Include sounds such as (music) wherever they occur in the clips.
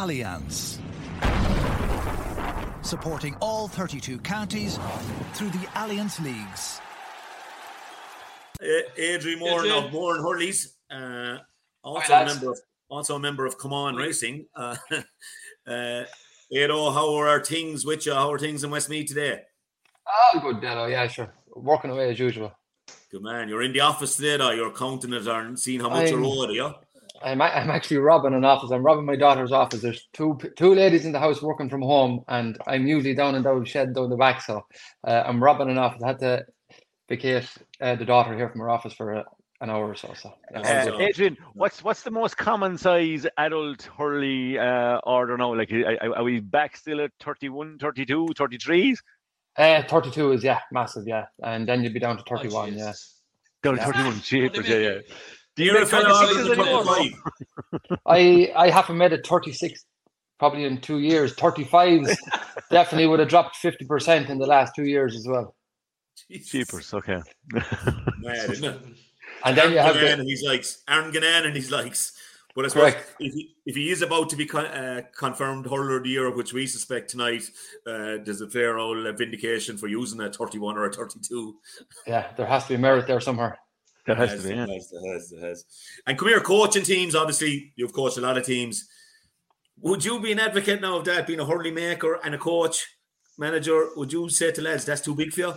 Allianz. Supporting all 32 counties through the Allianz Leagues. Adrian Moran Yes, of Moore and Hurley's, uh, also Hi, a member of also a member of Come On Racing. Uh, (laughs) uh, Edo, how are things with you? How are things in Westmeath today? Oh, good, Dalo. Yeah, sure. Working away as usual. Good man. You're in the office today, though. You're counting it and seeing how much you're I'm- owed, yeah? I'm, a- I'm actually robbing an office. I'm robbing my daughter's office. There's two two ladies in the house working from home, and I'm usually down in the shed down the back. So uh, I'm robbing an office. I had to vacate uh, the daughter here from her office for a, an hour or so. So yeah, Uh. Adrian, what's what's the most common size adult hurley uh, order now? Like, are, are- are we back still at 31, 32, 33s? Uh, 32 is yeah, massive, yeah, and then you'd be down to 31, yeah. Down to Yeah. 31 cheapers, yeah, yeah. Do you You're a make fellow 26s out of the 25. (laughs) I I haven't made it 36 probably in two years. 35s (laughs) definitely would have dropped 50% in the last two years as well. Jesus. Cheapers, okay. (laughs) Mad, isn't it? And then you have Aaron Gillane the, and he's like Aaron Gillane and he's like. But I suppose Correct. if he, if he is about to be con- uh, confirmed hurler of the year, which we suspect tonight, uh, there's a fair old uh, vindication for using a 31 or a 32. yeah, there has to be merit there somewhere. That has Has, to be, yeah. has, has, has. And come here, coaching teams. Obviously, you've coached a lot of teams. Would you be an advocate now of that being a hurley maker and a coach, manager? Would you say to lads that's too big for you?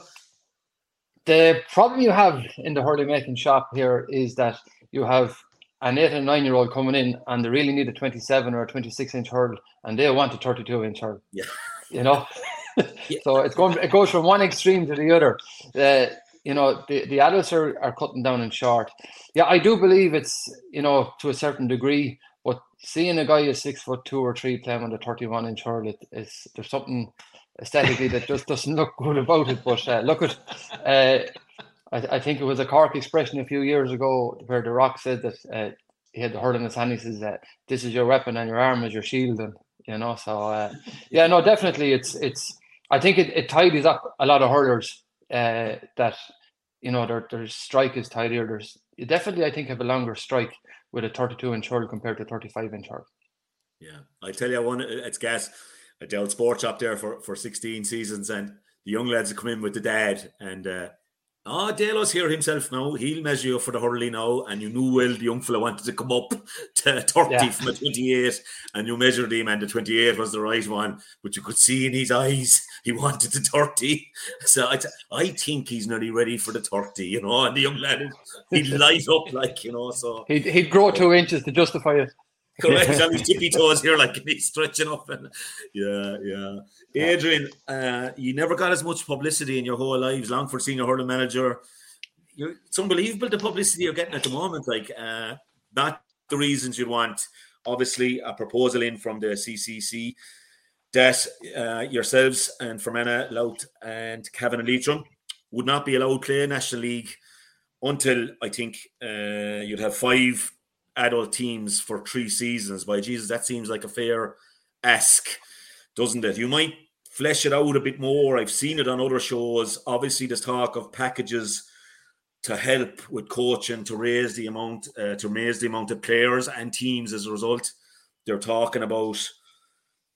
The problem you have in the hurley making shop here is that you have an eight and nine year old coming in and they really need a 27 or a 26 inch hurdle and they want a 32 inch hurdle. Yeah. You know? (laughs) so it's going it goes from one extreme to the other. Uh, you know, the, the adults are, are cutting down in short. Yeah, I do believe it's, you know, to a certain degree, but seeing a guy who's six foot two or three playing with a 31 inch hurl, it, it's, there's something aesthetically that just doesn't look good about it. But uh, look at, uh, I, I think it was a Cork expression a few years ago where The Rock said that uh, he had the hurl in his hand. He says that this is your weapon and your arm is your shield, and you know. So uh, yeah, no, definitely, it's it's. I think it, it tidies up a lot of hurlers uh, that you know their their strike is tidier. There's you definitely I think have a longer strike with a 32 inch hurl compared to 35 inch hurl. Yeah, I tell you, I one it's gas. I dealt sports up there for for 16 seasons, and the young lads come in with the dad, and uh, oh, Dalo's here himself now. He'll measure you for the hurley now, and you knew well the young fella wanted to come up (laughs) to 30 Yeah. from a 28, and you measured him, and the 28 was the right one, but you could see in his eyes (laughs) he wanted the 30. (laughs) So I, t- I think he's nearly ready for the 30, you know, and the young lad he'd light up like you know, so He'd he'd grow two inches to justify it. Correct. on his tippy toes here, like (laughs) he's stretching up. And yeah, yeah. Adrian, uh, you never got as much publicity in your whole lives. Longford senior hurling manager. You're, it's unbelievable the publicity you're getting at the moment. Like, uh, not the reasons you'd want. Obviously, a proposal in from the CCC that uh, yourselves and Fermanagh, Louth, and Cavan and Leitrim would not be allowed to play National League until I think uh, you'd have five adult teams for three seasons. By Jesus, that seems like a fair ask, doesn't it? You might flesh it out a bit more. I've seen it on other shows. Obviously, there's talk of packages to help with coaching to raise the amount uh, to raise the amount of players and teams as a result. They're talking about.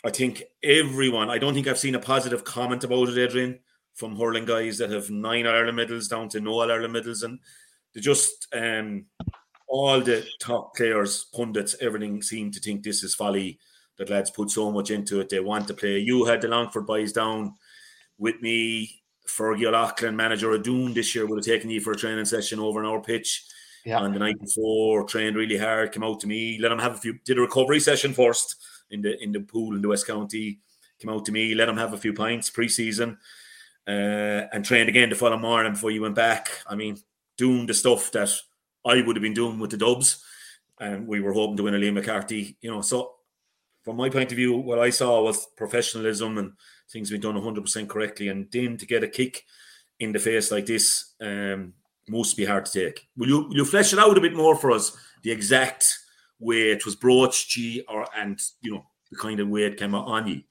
I think everyone. I don't think I've seen a positive comment about it, Adrian, from hurling guys that have nine Ireland medals down to no Ireland medals, and they just um, all the top players, pundits, everything seem to think this is folly. That lads put so much into it. They want to play. You had the Longford boys down with me. Fergie O'Loughlin, manager of Doon this year, would have taken you for a training session over on our pitch. Yeah. On the night before, trained really hard, came out to me, let him have a few, did a recovery session first in the in the pool in the West County. Came out to me, let him have a few pints pre-season, uh, and trained again the following morning before you went back. I mean, doing the stuff that I would have been doing with the Dubs. and we were hoping to win a Liam McCarthy. You know, so from my point of view, what I saw was professionalism and things being done 100% correctly. And then to get a kick in the face like this um, must be hard to take. Will you will you flesh it out a bit more for us? The exact way it was broached, G, or and you know the kind of way it came on you.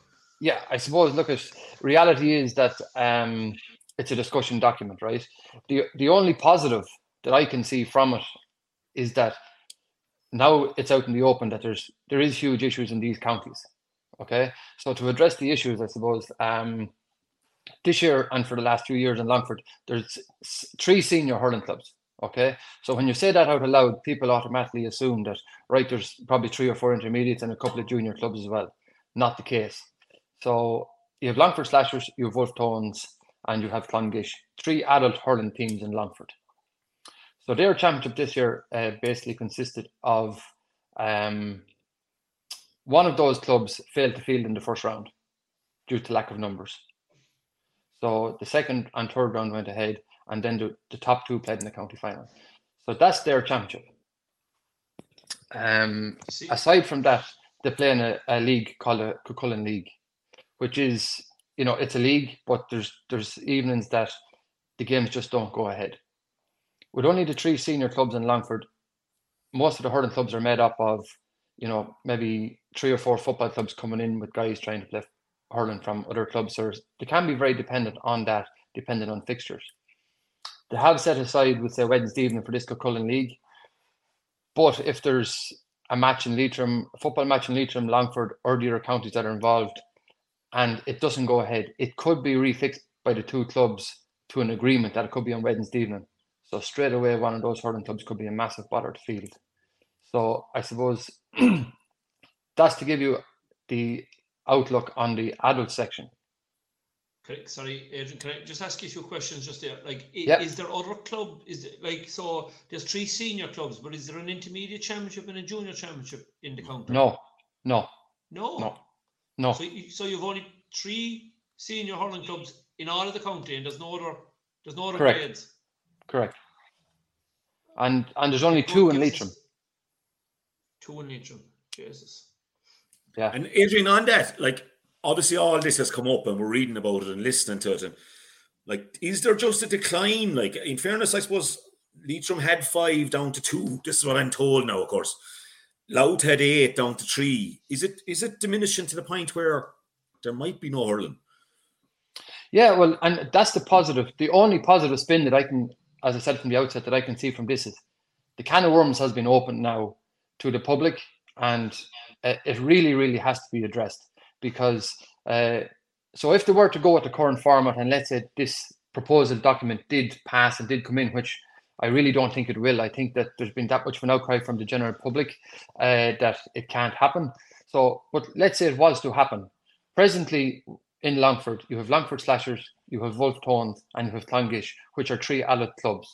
Yeah, I suppose. Look, at reality is that um, it's a discussion document, right? The the only positive that I can see from it is that now it's out in the open that there's there is huge issues in these counties. Okay, so to address the issues, I suppose um, this year and for the last few years in Longford, there's three senior hurling clubs. Okay, so when you say that out aloud, people automatically assume that right there's probably three or four intermediates and a couple of junior clubs as well. Not the case. So you have Longford Slashers, you have Wolf Tones, and you have Clonguish, three adult hurling teams in Longford. So their championship this year uh, basically consisted of um, one of those clubs failed to field in the first round due to lack of numbers. So the second and third round went ahead, and then the, the top two played in the county final. So that's their championship. Um, aside from that, they play in a, a league called a Cuchulainn League, which is you know it's a league, but there's there's evenings that the games just don't go ahead with only the three senior clubs in Longford, most of the hurling clubs are made up of, you know, maybe three or four football clubs coming in with guys trying to play hurling from other clubs. So they can be very dependent on that, dependent on fixtures. They have set aside, with say, Wednesday evening for this Cuchulainn League. But if there's a match in Leitrim, a football match in Leitrim, Longford, or the other counties that are involved, and it doesn't go ahead, it could be refixed by the two clubs to an agreement that it could be on Wednesday evening. So straight away, one of those hurling clubs could be a massive bother to field. So I suppose (clears throat) that's to give you the outlook on the adult section. Correct. Sorry, Adrian, can I just ask you a few questions just there? Like, yep. is there other club? Is it like so? There's three senior clubs, but is there an intermediate championship and a junior championship in the county? No, no, no, no, no. So, you, so you've only three senior hurling clubs in all of the county, and there's no other, there's no other Correct. grades. Correct. And and there's only two in Leitrim. Two in Leitrim. Jesus. Yeah. And Adrian, on that, like obviously all this has come up and we're reading about it and listening to it. And like, is there just a decline? Like, in fairness, I suppose Leitrim had five down to two. This is what I'm told now, of course. Louth had eight down to three. Is it is it diminishing to the point where there might be no hurling? Yeah, well, and that's the positive. The only positive spin that I can as I said from the outset, that I can see from this is the can of worms has been opened now to the public, and uh, it really, really has to be addressed because. Uh, so if they were to go with the current format, and let's say this proposal document did pass and did come in, which I really don't think it will. I think that there's been that much of an outcry from the general public uh, that it can't happen. So, but let's say it was to happen. Presently, in Longford, you have Longford Slashers, you have Wolf Tones, and you have Clonguish, which are three adult clubs.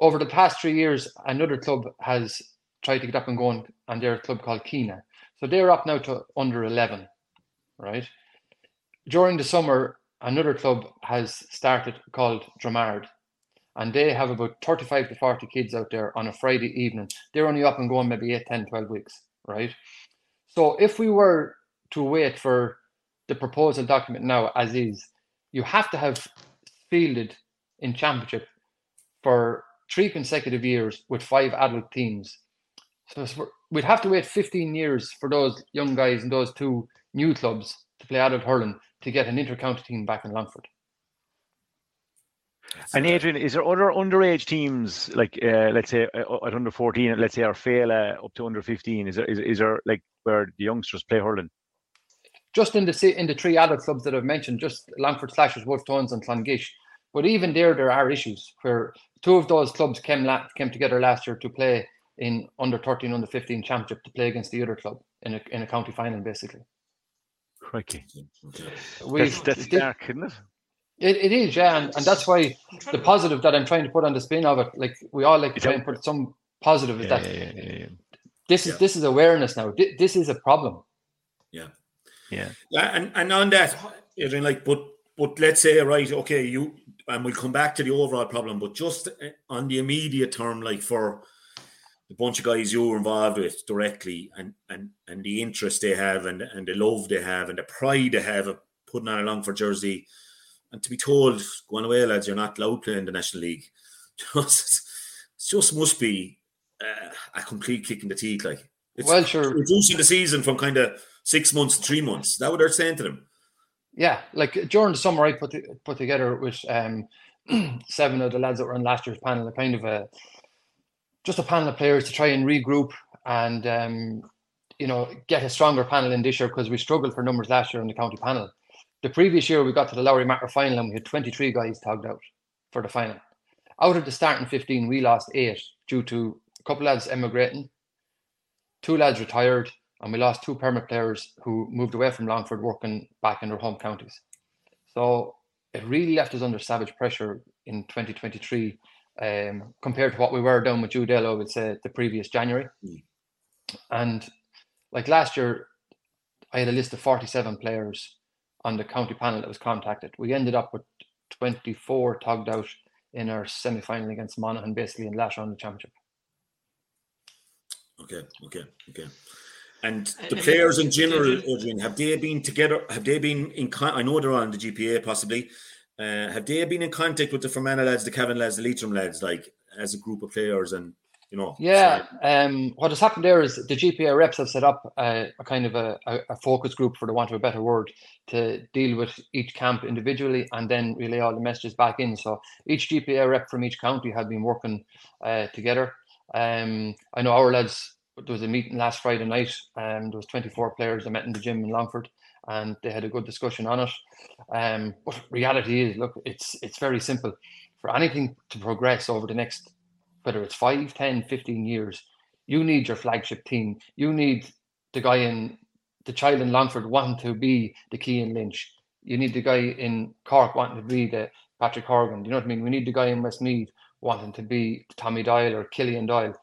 Over the past three years, another club has tried to get up and going, and they're a club called Kina. So they're up now to under 11, right? During the summer, another club has started called Dromard, and they have about 35 to 40 kids out there on a Friday evening. They're only up and going maybe 8, 10, 12 weeks, right? So if we were to wait for the proposal document now as is, you have to have fielded in championship for three consecutive years with five adult teams. So we'd have to wait 15 years for those young guys and those two new clubs to play adult hurling to get an inter-county team back in Longford. And Adrian, is there other underage teams like uh, let's say uh, at under fourteen, let's say Arfela up to under fifteen? Is there is, is there like where the youngsters play hurling? Just in the in the three other clubs that I've mentioned, just Longford Slashers, Wolf Tones, and Clonguish. But even there, there are issues where two of those clubs came la- came together last year to play in under 13, under 15 championship to play against the other club in a, in a county final, basically. Crikey. That's, that's dark, isn't it? It, it is, yeah, and, and that's why the positive that I'm trying to put on the spin of it, like we all like to try and put some positive, is yeah, that yeah, yeah, this is this is awareness now. This is a problem. Yeah. Yeah. And and on that, Adrian, like, but but let's say, right, okay, you and we'll come back to the overall problem, but just uh, on the immediate term, like for the bunch of guys you were involved with directly and and and the interest they have and and the love they have and the pride they have of putting on a Longford jersey and to be told going away lads you're not allowed playing the national league. (laughs) Just just must be uh, a complete kick in the teeth like. It's well sure. reducing the season from kind of six months three months that what they're saying to them yeah like during the summer i put put together with um (clears throat) seven of the lads that were on last year's panel a kind of a just a panel of players to try and regroup and um, you know get a stronger panel in this year because we struggled for numbers last year in the county panel. The previous year we got to the Lory Meagher final and we had 23 guys tagged out for the final. Out of the starting 15, we lost eight due to a couple of lads emigrating, two lads retired, and we lost two permanent players who moved away from Longford working back in their home counties. So it really left us under savage pressure in 2023 um, compared to what we were down with Judell, I would say the previous January. Mm. And like last year, I had a list of 47 players on the county panel that was contacted. We ended up with 24 tugged out in our semi final against Monaghan, basically in last round of the championship. Okay, okay, okay. And the players in general, Adrian, have they been together? Have they been in? Con- I know they're on the GPA, possibly. Uh, have they been in contact with the Fermanagh lads, the Cavan lads, the Leitrim lads, like as a group of players and you know? Yeah. So. Um, what has happened there is the GPA reps have set up a, a kind of a, a, focus group, for the want of a better word, to deal with each camp individually and then relay all the messages back in. So each GPA rep from each county have been working uh, together. Um, I know our lads. There was a meeting last Friday night, and there was 24 players that met in the gym in Longford and they had a good discussion on it. Um, but reality is, look, it's it's very simple. For anything to progress over the next, whether it's 5, 10, 15 years, you need your flagship team. You need the guy in the child in Longford wanting to be the Cian Lynch. You need the guy in Cork wanting to be the Patrick Horgan. You know what I mean? We need the guy in Westmeath wanting to be Tommy Doyle or Killian Doyle.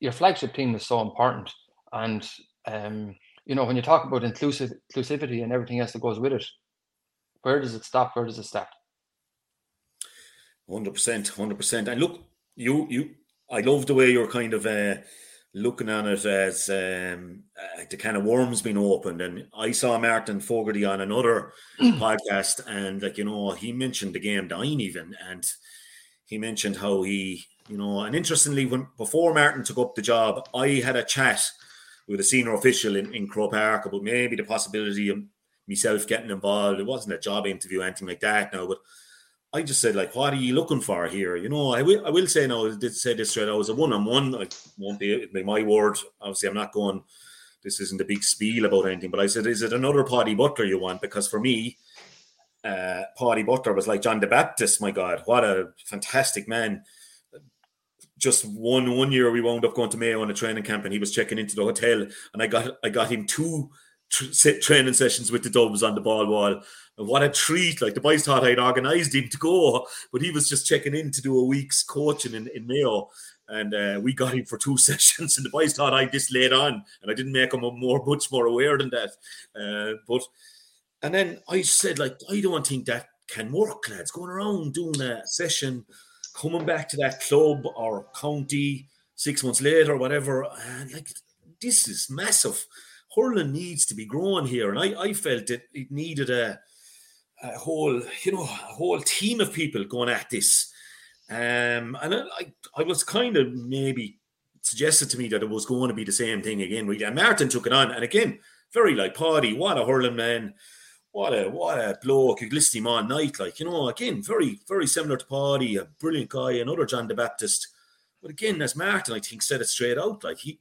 Your flagship team is so important. And um, you know, when you talk about inclusive inclusivity and everything else that goes with it, where does it stop? Where does it start? Hundred percent, hundred percent. And look, you you, I love the way you're kind of uh, looking at it as um, uh, the kind of worms being opened. And I saw Martin Fogarty on another (clears throat) podcast, and like you know, he mentioned the game dying even, and he mentioned how he, you know, and interestingly, when before Martin took up the job, I had a chat with a senior official in, in Croke Park about maybe the possibility of myself getting involved. It wasn't a job interview or anything like that now, but I just said, like, what are you looking for here? You know, I will I will say now, I did say this straight. I was a one on one. I won't be, be my word. Obviously, I'm not going this isn't a big spiel about anything, but I said, is it another Paddy Butler you want? Because for me, uh, Paddy Butler was like John the Baptist. My God, what a fantastic man! Just one one year we wound up going to Mayo on a training camp and he was checking into the hotel and I got I got him two tra- training sessions with the Dubs on the ball wall. And what a treat. Like the boys thought I'd organised him to go but he was just checking in to do a week's coaching in, in Mayo. And uh, we got him for two (laughs) sessions and the boys thought I just laid on and I didn't make him more much more aware than that. Uh, but and then I said like I don't think that can work lads. Going around doing a session coming back to that club or county six months later or whatever, and like this is massive. Hurling needs to be growing here, and I, I felt it it needed a a whole you know a whole team of people going at this. Um, and I, I was kind of maybe suggested to me that it was going to be the same thing again. And Martin took it on, and again, very like Paddy. what a hurling man what a what a bloke. You listen on night, like you know, again, very very similar to Paddy, a brilliant guy, another John the Baptist. But again, as Martin, I think said it straight out, like he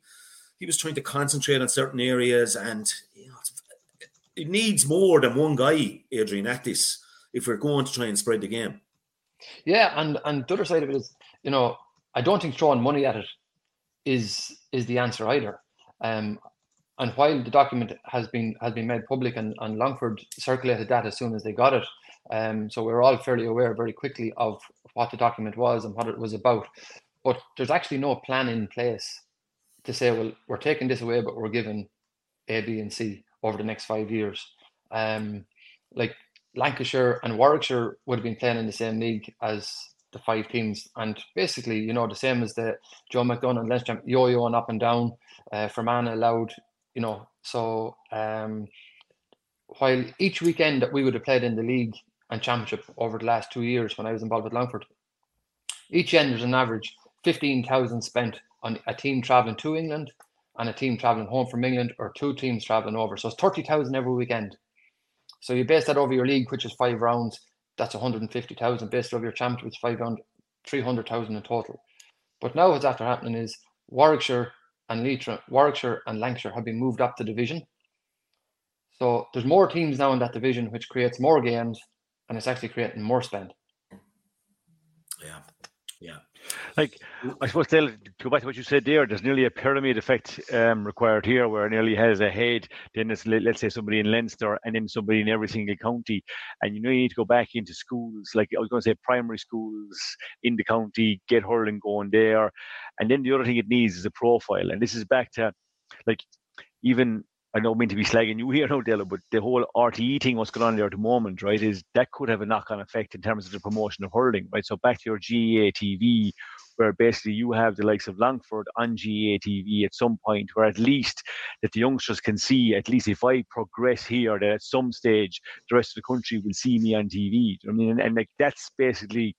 he was trying to concentrate on certain areas, and you know, it needs more than one guy, Adrian, at this if we're going to try and spread the game. Yeah, and and the other side of it is, you know, I don't think throwing money at it is is the answer either. Um, and while the document has been has been made public and, and Longford circulated that as soon as they got it, um, so we are all fairly aware very quickly of what the document was and what it was about. But there's actually no plan in place to say, well, we're taking this away, but we're giving A, B, and C over the next five years. Um, like Lancashire and Warwickshire would have been playing in the same league as the five teams, and basically, you know, the same as the Joe McDonagh and Leinster yo-yoing up and down. Uh, Fermanagh allowed, you know, so um, while each weekend that we would have played in the league and championship over the last two years when I was involved with Longford, each end there's an average fifteen thousand spent on a team traveling to England and a team traveling home from England, or two teams traveling over. So it's thirty thousand every weekend. So you base that over your league, which is five rounds. That's 150,000 based over your championship, round, 300,000 in total. But now what's after happening is Warwickshire and Leitrim, Warwickshire and Lancashire have been moved up the division. So there's more teams now in that division, which creates more games, and it's actually creating more spend. Yeah, yeah. Like, I suppose, to go back to what you said there, there's nearly a pyramid effect um, required here where nearly has a head, then it's, let's say, somebody in Leinster, and then somebody in every single county. And you know, you need to go back into schools, like I was going to say, primary schools in the county, get hurling going there. And then the other thing it needs is a profile. And this is back to, like, even I don't mean to be (laughs) slagging you here, no, Dalo, but the whole RTE thing, what's going on there at the moment, right, is that could have a knock on effect in terms of the promotion of hurling, right? So back to your GAA TV, where basically you have the likes of Longford on GAA TV at some point, where at least that the youngsters can see, at least if I progress here, that at some stage the rest of the country will see me on TV. I mean, and, and like that's basically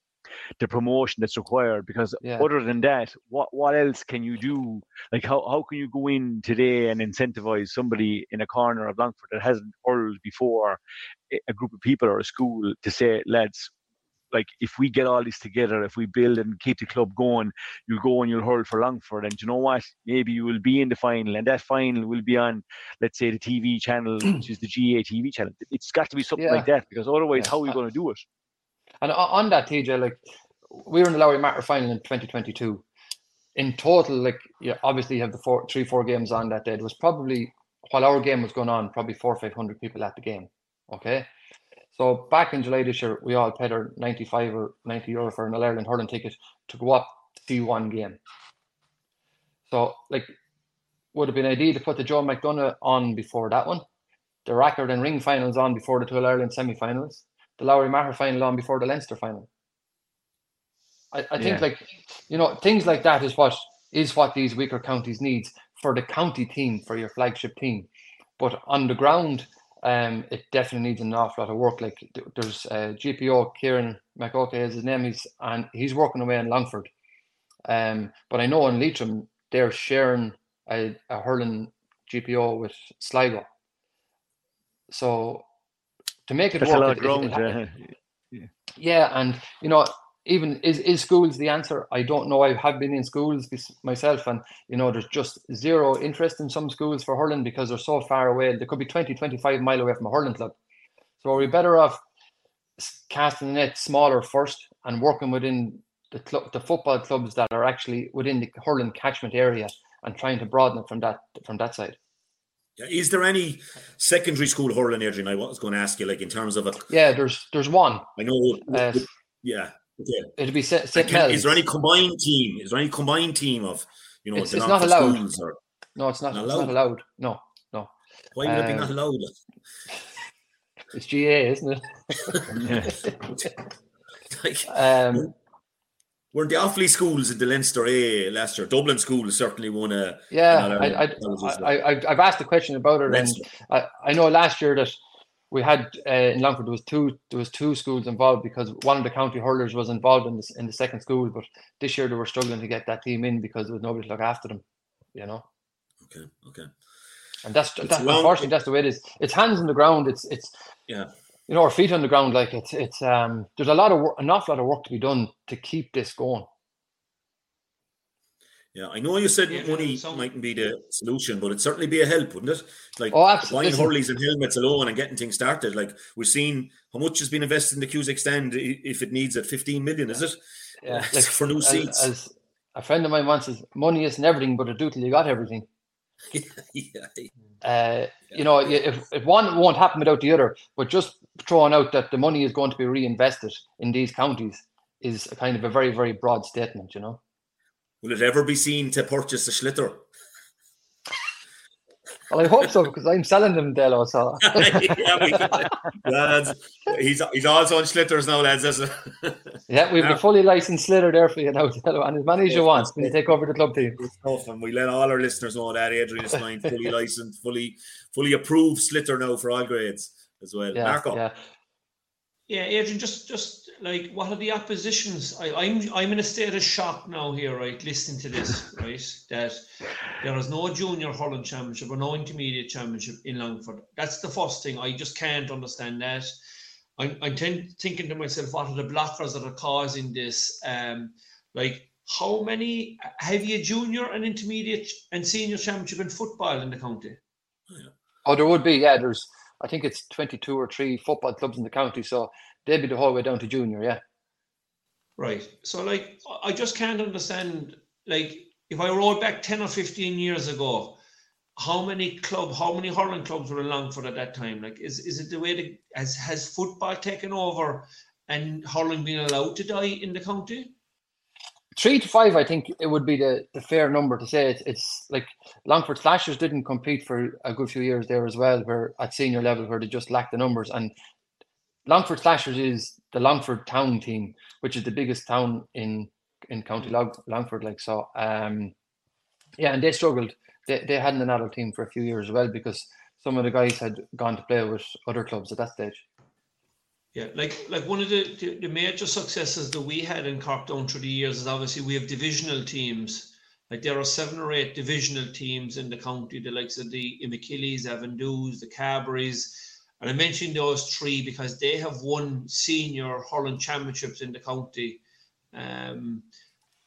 the promotion that's required because yeah. other than that what what else can you do like how, how can you go in today and incentivize somebody in a corner of Longford that hasn't hurled before a group of people or a school to say lads like if we get all this together, if we build and keep the club going, you'll go and you'll hurl for Longford. And you know what? Maybe you will be in the final, and that final will be on, let's say, the TV channel, which is the GAA TV channel. It's got to be something yeah. like that because otherwise, yeah. how are we going to do it? And on that, TJ, like we were in the Lory Meagher final in 2022. In total, like yeah, obviously you have the four, three, four games on that day. It was probably while our game was going on, probably four or five hundred people at the game. Okay. So back in July this year, we all paid our 95 or 90 euro for an All Ireland hurling ticket to go up to see one game. So like would have been ideal to put the Joe McDonagh on before that one, the Rackard and Ring finals on before the two All Ireland semi-finals, the Lory Meagher final on before the Leinster final. I, I think yeah. like you know things like that is what is what these weaker counties needs for the county team for your flagship team, but on the ground, um, it definitely needs an awful lot of work. Like there's uh, GDO Kieran McOke is his name, he's and he's working away in Longford. Um, but I know in Leitrim they're sharing a, a hurling GDO with Sligo. So to make it That's work. A lot of ground, it, yeah. yeah, and you know, even is is schools the answer? I don't know. I have been in schools myself, and you know, there's just zero interest in some schools for hurling because they're so far away. They could be 20, 25 mile away from a hurling club. So are we better off casting the net smaller first and working within the club, the football clubs that are actually within the hurling catchment area and trying to broaden it from that from that side? Is there any secondary school hurling, Adrian? I was going to ask you, like in terms of a. Yeah, there's there's one. I know. Uh, yeah. Okay. It'd be St. Is there any combined team? Is there any combined team of you know? It's, it's not allowed. Or, no, it's not. Not allowed. It's not allowed. No, no. Why would um, it be not um, allowed? It's GA, isn't it? like, (laughs) (laughs) um, weren't the Offaly schools in the Leinster A last year? Dublin school certainly won a. Yeah, I, I, I, I've asked the question about it, Leinster. and I, I know last year that we had uh, in Longford there was two there was two schools involved because one of the county hurlers was involved in this in the second school, but this year they were struggling to get that team in because there was nobody to look after them, you know. Okay, okay. And that's that's unfortunately that's the way it is. It's hands on the ground. It's it's yeah you know, our feet on the ground. Like it's it's um, there's a lot of work, an awful lot of work to be done to keep this going. Yeah, I know you said yeah, money so, mightn't be the solution, but it'd certainly be a help, wouldn't it? Like oh, absolutely. buying hurleys and helmets alone and getting things started. Like we've seen how much has been invested in the Cusack stand if it needs at 15 million, is it? Yeah, like, (laughs) for new seats. As, as, a friend of mine once says, money isn't everything, but it do till you got everything. (laughs) yeah. Uh, you know, if, if one won't happen without the other, but just throwing out that the money is going to be reinvested in these counties is a kind of a very, very broad statement, you know. Will it ever be seen to purchase a Sliotar? Well, I hope so because I'm selling them, Dalo. So (laughs) yeah, lads, he's he's also on Sliotars now, lads. (laughs) Yeah, we have a fully licensed Sliotar there for you now, (laughs) and as many as you want when you take over the club team. Tough, and we let all our listeners know that Adrian is fine, fully (laughs) licensed, fully fully approved Sliotar now for all grades as well. Yeah, Marco. yeah. Yeah, Adrian, just just like what are the oppositions? I, I'm I'm in a state of shock now here, right? Listening to this, (laughs) right? That there is no junior hurling championship or no intermediate championship in Longford. That's the first thing. I just can't understand that. I'm I'm ten, thinking to myself, what are the blockers that are causing this? Um, like how many have you junior and intermediate and senior championship in football in the county? Oh, there would be. Yeah, there's. I think it's 22 or three football clubs in the county, so they'd be the whole way down to junior. Yeah. Right. So, like, I just can't understand. Like, if I roll back 10 or 15 years ago, how many club, how many hurling clubs were in Longford at that time? Like, is, is it the way that has has football taken over and hurling being allowed to die in the county? Three to five, I think it would be the, the fair number to say. It's, it's like Longford Slashers didn't compete for a good few years there as well, where at senior level where they just lacked the numbers. And Longford Slashers is the Longford town team, which is the biggest town in in County Long, Longford. Like so, um, yeah, and they struggled. They they hadn't an adult team for a few years as well because some of the guys had gone to play with other clubs at that stage. Yeah, like like one of the, the, the major successes that we had in Cork down through the years is obviously we have divisional teams. Like there are seven or eight divisional teams in the county, the likes of the Imokilly's, Avondhus, the Carberys. And I mentioned those three because they have won senior hurling championships in the county. Um,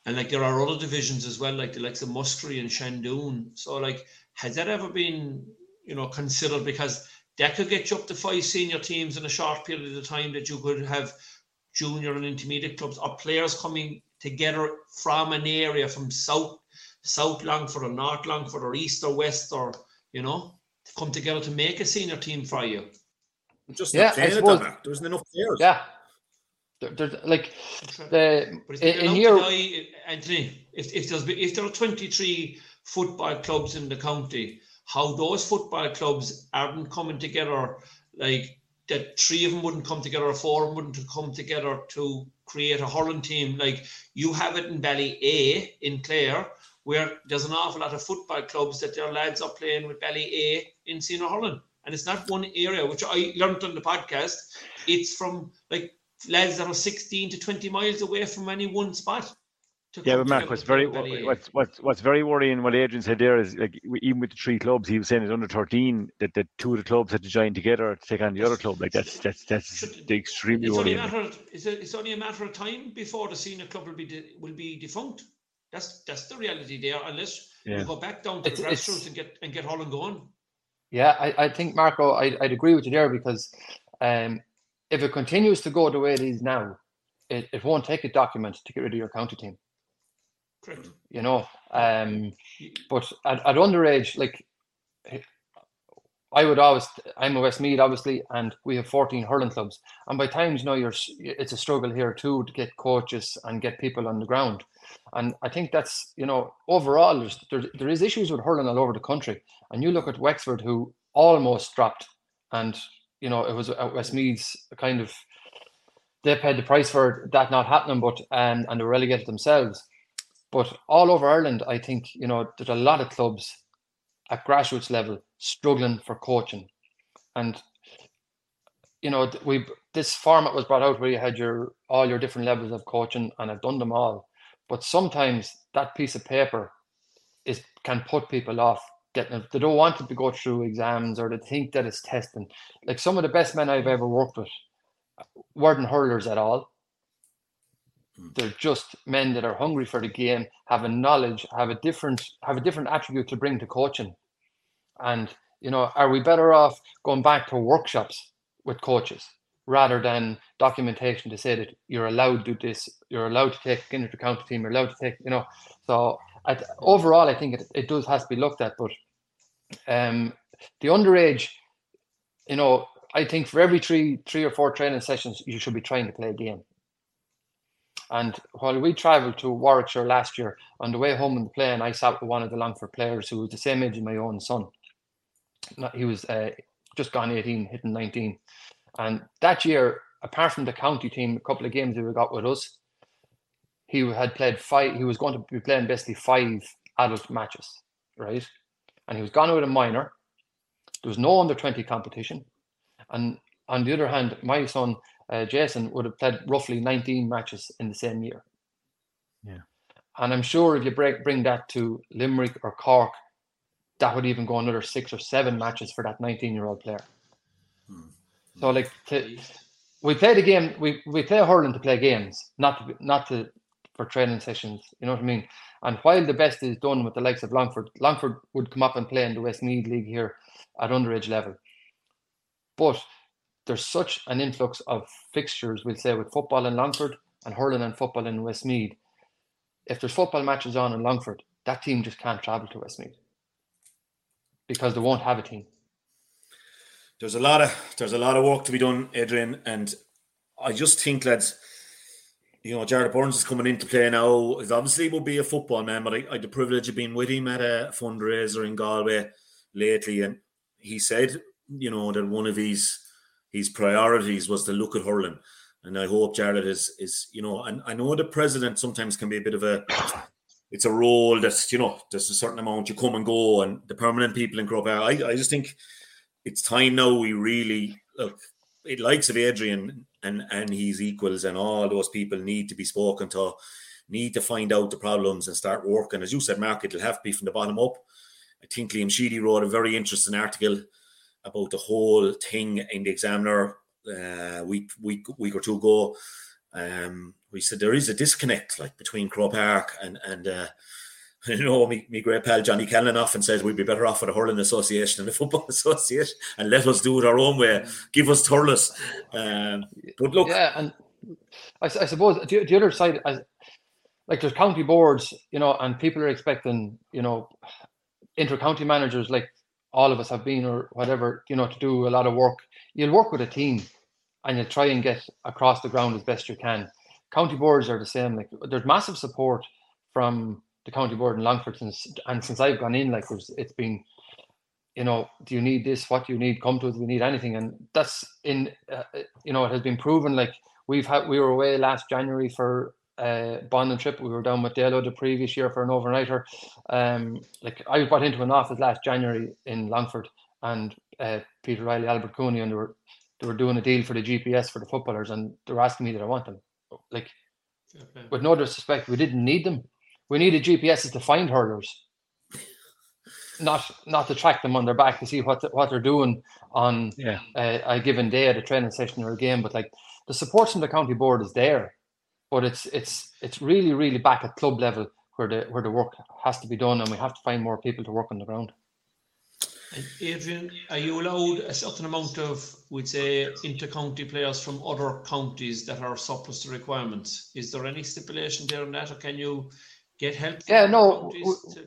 and like there are other divisions as well, like the likes of Muskerry and Shandoon. So like has that ever been, you know, considered because that could get you up to five senior teams in a short period of time that you could have junior and intermediate clubs or players coming together from an area from south south longford or north longford or east or west or you know to come together to make a senior team for you Just Yeah, not I suppose- Dominic. There wasn't enough players. Yeah. There, there's like the in, been in allowed year Anthony. If, if there's if there are 23 football clubs in the county, how those football clubs aren't coming together, like that three of them wouldn't come together, or four of them wouldn't come together to create a hurling team. Like you have it in Ballyea in Clare, where there's an awful lot of football clubs that their lads are playing with Ballyea in senior hurling. And it's not one area, which I learned on the podcast. It's from like lads that are 16 to 20 miles away from any one spot. Yeah, come but Mark, together what's very play Ballyea. what's what's what's very worrying what Adrian said there is like even with the three clubs, he was saying it's under thirteen that the two of the clubs had to join together to take on the other club. Like that's that's that's Should- the extremely it's only a worrying. matter. Of, it's, a, it's only a matter of time before the senior club will be de, will be defunct. That's that's the reality there. Unless Yeah. we go back down to It's- the it's- grassroots and get and get Holland going. Yeah, I, I think Marco, I, I'd agree with you there because um, if it continues to go the way it is now, it, it won't take a document to get rid of your county team. Correct. You know, um, but at, at underage, like I would always, I'm a Westmeath obviously, and we have 14 hurling clubs, and by times you know you're, it's a struggle here too to get coaches and get people on the ground, and I think that's you know overall there's there, there is issues with hurling all over the country, and you look at Wexford who almost dropped, and you know it was at Westmeath's kind of they paid the price for that not happening, but um, and they relegated themselves. But all over Ireland, I think you know there's a lot of clubs at grassroots level struggling for coaching, and you know we this format was brought out where you had your all your different levels of coaching, and I've done them all. But sometimes that piece of paper is can put people off getting it. They don't want to go through exams or they think that it's testing. Like some of the best men I've ever worked with uh, weren't hurlers at all. Hmm. They're just men that are hungry for the game, have a knowledge, have a different have a different attribute to bring to coaching. And you know, are we better off going back to workshops with coaches rather than documentation to say that you're allowed to do this, you're allowed to take into the county team, you're allowed to take, you know. So I, overall, I think it, it does has to be looked at. But um, the underage, you know, I think for every three three or four training sessions, you should be trying to play a game. And while we travelled to Warwickshire last year, on the way home on the plane, I sat with one of the Longford players who was the same age as my own son. He was uh, just gone 18, hitting 19. And that year, apart from the county team, a couple of games that we got with us, he had played five. He was going to be playing basically five adult matches, right? And he was gone with a minor. There was no under twenty competition, and on the other hand, my son uh, Jason would have played roughly nineteen matches in the same year. Yeah, and I'm sure if you break, bring that to Limerick or Cork, that would even go another six or seven matches for that nineteen-year-old player. Hmm. So, like, to, we play the game. We we play hurling to play games, not to not to for training sessions. You know what I mean? And while the best is done with the likes of Longford, Longford would come up and play in the Westmeath League here at underage level. But there's such an influx of fixtures, we'll say, with football in Longford and hurling and football in Westmeath. If there's football matches on in Longford, that team just can't travel to Westmeath because they won't have a team. There's a lot of there's a lot of work to be done, Adrian, and I just think lads you know, Jarlath Burns is coming into play now. He's obviously will be a football man, but I, I had the privilege of being with him at a fundraiser in Galway lately, and he said, you know, that one of his his priorities was to look at hurling. And I hope Jarlath is is you know, and I know the president sometimes can be a bit of a it's a role that's you know there's a certain amount you come and go, and the permanent people in Croke I I just think it's time now we really look. It likes of Adrian and and his equals and all those people need to be spoken to, need to find out the problems and start working. As you said, Mark, it'll have to be from the bottom up. I think Liam Sheedy wrote a very interesting article about the whole thing in the Examiner uh, week week week or two ago. Um, we said there is a disconnect like between Croke Park and and uh, (laughs) you know, me, me great pal Johnny Cannon often says we'd be better off with a hurling association and a football (laughs) association and let us do it our own way. Give us Thurles. Um, but look. Yeah, and I, I suppose the, the other side, as, like there's county boards, you know, and people are expecting, you know, inter-county managers like all of us have been or whatever, you know, to do a lot of work. You'll work with a team and you'll try and get across the ground as best you can. County boards are the same. Like there's massive support from the county board in Longford since and since I've gone in, like there's it's been, you know, do you need this? What do you need? Come to us. We need anything, and that's in, uh, you know, it has been proven. Like we've had, we were away last January for uh bonding trip. We were down with Dalo the previous year for an overnighter. Um, like I got into an office last January in Longford, and uh, Peter Riley, Albert Cooney, and they were they were doing a deal for the GPS for the footballers, and they were asking me that I want them. Like, okay. with no disrespect, we didn't need them we needed GPSs to find hurlers, not not to track them on their back to see what the, what they're doing on yeah. a, a given day at a training session or a game. But like the support from the county board is there, but it's it's it's really really back at club level where the where the work has to be done, and we have to find more people to work on the ground. Adrian, are you allowed a certain amount of, we'd say, inter-county players from other counties that are surplus to requirements? Is there any stipulation there on that, or can you get help? Yeah, no, we, to...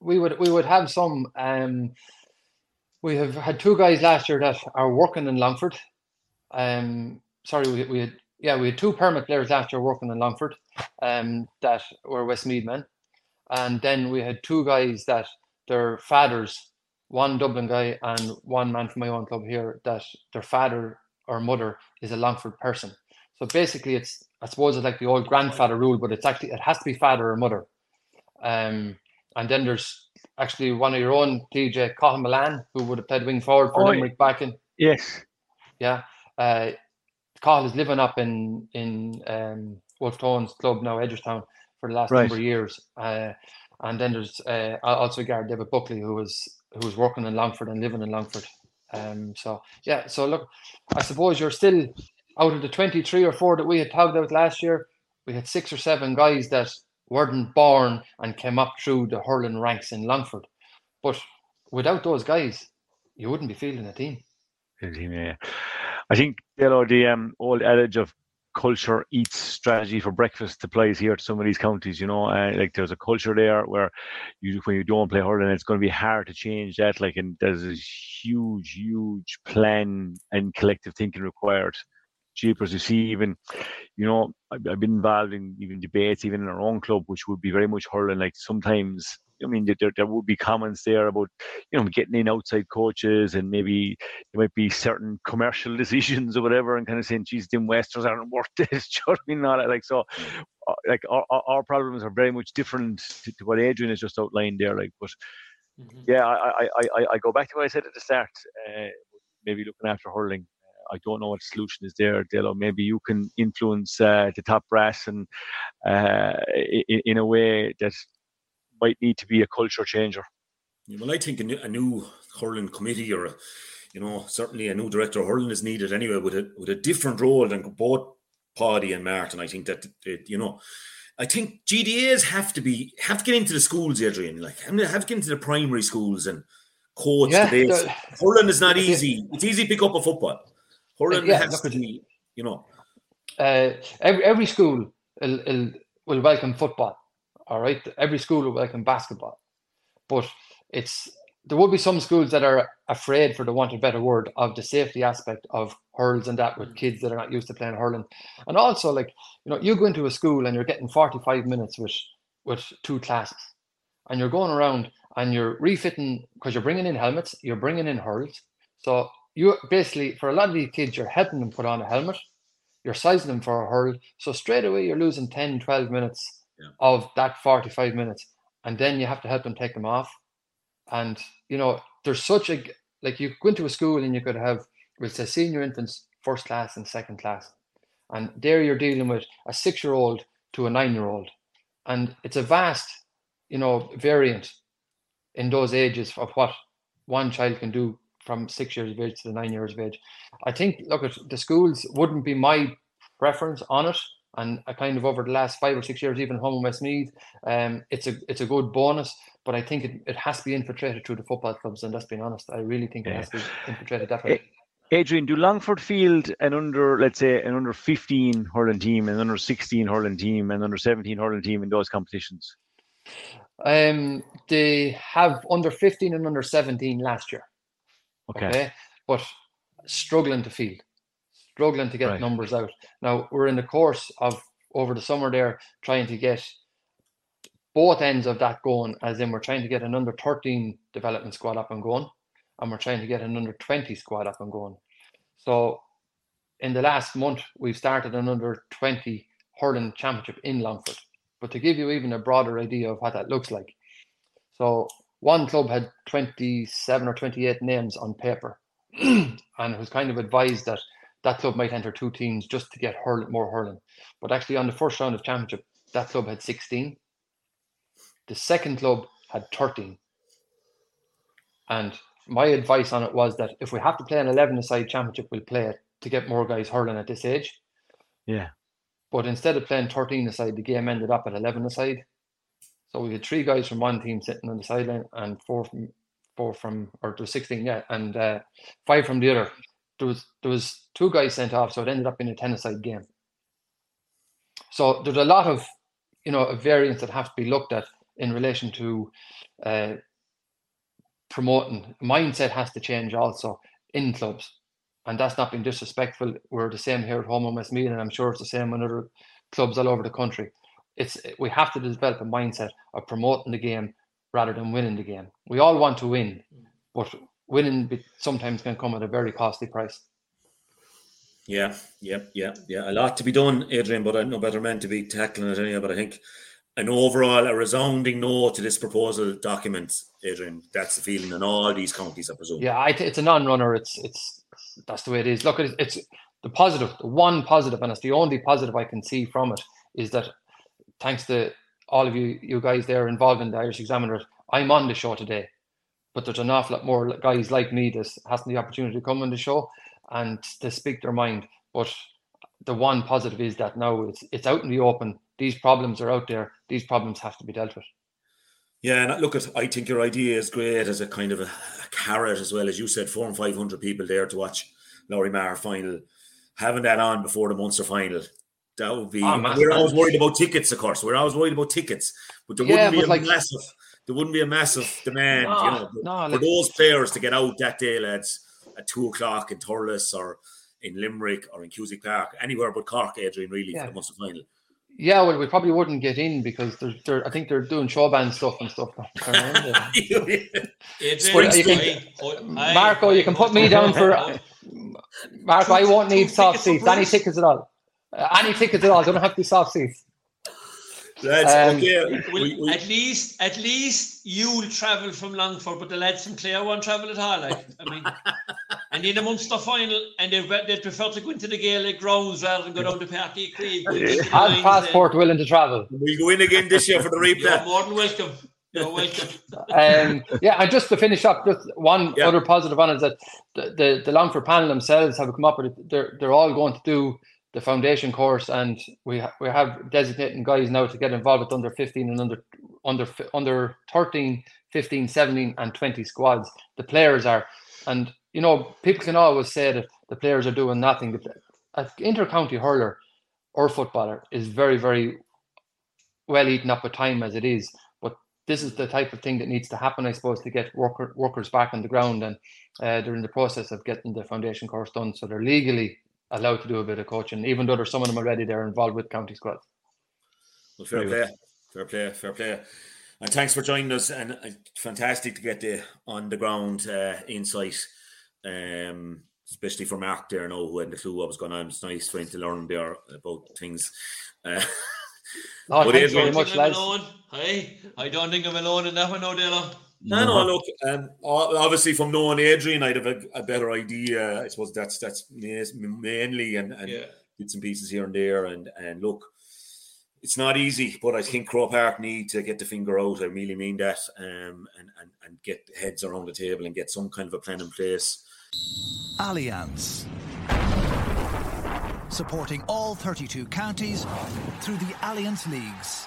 we would we would have some. Um, we have had two guys last year that are working in Longford. Um, sorry, we, we had yeah we had two permit players last year working in Longford, um, that were Westmeath men, and then we had two guys that their fathers, one Dublin guy and one man from my own club here, that their father or mother is a Longford person. So basically, it's I suppose it's like the old grandfather rule, but it's actually it has to be father or mother. Um, and then there's actually one of your own, TJ Cahan Milan, who would have played wing forward for oh, Limerick back in. Yes. Yeah. Uh, Cahan is living up in in um, Wolf Tone's club now, Edgeworthstown, for the last right. number of years. Uh, and then there's uh, also Gareth David Buckley, who was who was working in Longford and living in Longford. Um, so yeah, so look, I suppose you're still out of the 23 or 4 that we had tagged out last year, we had six or seven guys that weren't born and came up through the hurling ranks in Longford. But without those guys, you wouldn't be fielding a team. Yeah. I think you know the um, old adage of culture eats strategy for breakfast applies here to some of these counties. You know, uh, like there's a culture there where you when you don't play hurling, it's going to be hard to change that. Like, and there's a huge, huge plan and collective thinking required jeepers. You see, even you know, I've, I've, been involved in even debates, even in our own club, which would be very much hurling. Like sometimes I mean, there, there would be comments there about, you know, getting in outside coaches and maybe there might be certain commercial (laughs) decisions or whatever, and kind of saying, "Geez, them Westers aren't worth (laughs) this." you know I mean? Not like so, uh, like our, our problems are very much different to, to what Adrian has just outlined there. Like, but mm-hmm. yeah, I, I, I, I go back to what I said at the start. Uh, maybe looking after hurling. I don't know what solution is there, Dalo. Maybe you can influence uh, the top brass and uh, in, in, a way that might need to be a culture changer. Yeah, well, I think a new, a new hurling committee or, a, you know, certainly a new director of hurling is needed anyway with a with a different role than both Paddy and Martin. I think that it, you know. I think GDOs have to be have to get into the schools, Adrian. Like have to get into the primary schools and coach yeah, the base. Hurling is not easy. It's easy to pick up a football. Hurling yeah, has to be, you know. Uh, every every school will, will, will welcome football. All right, every school will welcome basketball, but it's there will be some schools that are afraid, for the want of a better word, of the safety aspect of hurls and that with mm. kids that are not used to playing hurling. And also, like you know, you go into a school and you're getting 45 minutes with with two classes, and you're going around and you're refitting because you're bringing in helmets, you're bringing in hurls. So you basically for a lot of these kids you're helping them put on a helmet. You're sizing them for a hurl. So straight away you're losing 10 12 minutes yeah. of that 45 minutes. And then you have to help them take them off. And you know there's such a like you go into a school and you could have we'll say senior infants first class and second class. And there you're dealing with a six year old to a nine year old and it's a vast you know variant in those ages of what one child can do from six years of age to the nine years of age. I think, look, at the schools wouldn't be my preference on it. And I kind of over the last five or six years, even home in Westmeath, um, it's a it's a good bonus. But I think it, it has to be infiltrated through the football clubs. And let's be honest, I really think yeah. it has to be infiltrated definitely. Adrian, do Longford field an under, let's say, an under 15 hurling team, an under 16 hurling team, and under 17 hurling team in those competitions? Um, they have under 15 and under 17 last year. Okay. okay? But struggling to field, struggling to get right. numbers out. Now we're in the course of over the summer there trying to get both ends of that going, as in we're trying to get an under 13 development squad up and going, and we're trying to get an under 20 squad up and going. So in the last month, we've started an under 20 hurling championship in Longford. But to give you even a broader idea of what that looks like, so one club had 27 or 28 names on paper (clears throat) and it was kind of advised that that club might enter two teams just to get hurl- more hurling. But actually, on the first round of championship, that club had 16. The second club had 13. And my advice on it was that if we have to play an 11 side championship, we'll play it to get more guys hurling at this age. Yeah. But instead of playing 13 aside, the game ended up at 11 aside. So we had three guys from one team sitting on the sideline and four from four from or there was 16, yeah, and uh, five from the other. There was there was two guys sent off, so it ended up being a ten-a-side game. So there's a lot of you know variants that have to be looked at in relation to uh, promoting. Mindset has to change also in clubs, and that's not being disrespectful. We're the same here at home in Westmeath, and I'm sure it's the same in other clubs all over the country it's we have to develop a mindset of promoting the game rather than winning the game. We all want to win, but winning sometimes can come at a very costly price. Yeah, yeah, yeah, yeah. A lot to be done, Adrian, but I'm no better man to be tackling it anyway. But I think an overall, a resounding no to this proposal document, Adrian. That's the feeling in all these counties, I presume. Yeah, I t- it's a non-runner. It's it's that's the way it is. Look, it's, it's the positive, the one positive, and it's the only positive I can see from it is that thanks to all of you, you guys there involved in the Irish Examiners, I'm on the show today. But there's an awful lot more guys like me that hasn't the opportunity to come on the show and to speak their mind. But the one positive is that now it's it's out in the open. These problems are out there. These problems have to be dealt with. Yeah, and look at I think your idea is great as a kind of a, a carrot as well as you said, four and five hundred people there to watch Lory final. Having that on before the Munster final, that would be. Oh, we're always worried about tickets, of course. We're always worried about tickets, but there yeah, wouldn't be a like, massive. There wouldn't be a massive demand, no, you know, no, for like, those players to get out that day, lads, at two o'clock in Thurles or in Limerick or in Cusack Park, anywhere but Cork, Adrian, really, yeah. for the Munster final. Yeah, well, we probably wouldn't get in because they're, they're I think they're doing show band stuff and stuff. (laughs) Marco, you can put me down for. (laughs) Marco, I won't need soft seats. Any tickets at all. Uh, any tickets at all. Don't have to be soft seats. That's um, okay. we, we, at least, at least you'll travel from Longford, but the lads from Clare won't travel at all. Like, I mean, and in the Munster final, and they they prefer to go into the Gaelic grounds rather than go down to Páirc Uí Chaoimh. Have passport willing to travel. We'll go in again this year for the replay. You're more than welcome. You're welcome. um, yeah, and just to finish up, just one yeah. other positive on is that the, the, the Longford panel themselves have come up with it. They're, they're all going to do the foundation course, and we ha- we have designating guys now to get involved with under 15 and under under under 13, 15, 17, and 20 squads. The players are, and you know, people can always say that the players are doing nothing. An inter-county hurler or footballer is very, very well eaten up with time as it is. But this is the type of thing that needs to happen, I suppose, to get worker, workers back on the ground. And uh, they're in the process of getting the foundation course done, so they're legally allowed to do a bit of coaching, even though there's some of them already they're involved with county squads. Well, fair play, fair play, fair play. And thanks for joining us. And uh, fantastic to get the on the ground uh, insight, um, especially for Mark there now, who had the clue what was going on. It's nice for him to learn there about things. Uh, (laughs) oh, thanks very much, lads. Hey, I don't think I'm alone in that one, no, Dylan. No, no, look, um, obviously from knowing Adrian, I'd have a, a, better idea. I suppose that's that's mainly and, and yeah. bits and pieces here and there. And and look, it's not easy, but I think Croke Park need to get the finger out. I really mean that, um, and, and and get heads around the table and get some kind of a plan in place. Allianz supporting all 32 counties through the Allianz Leagues.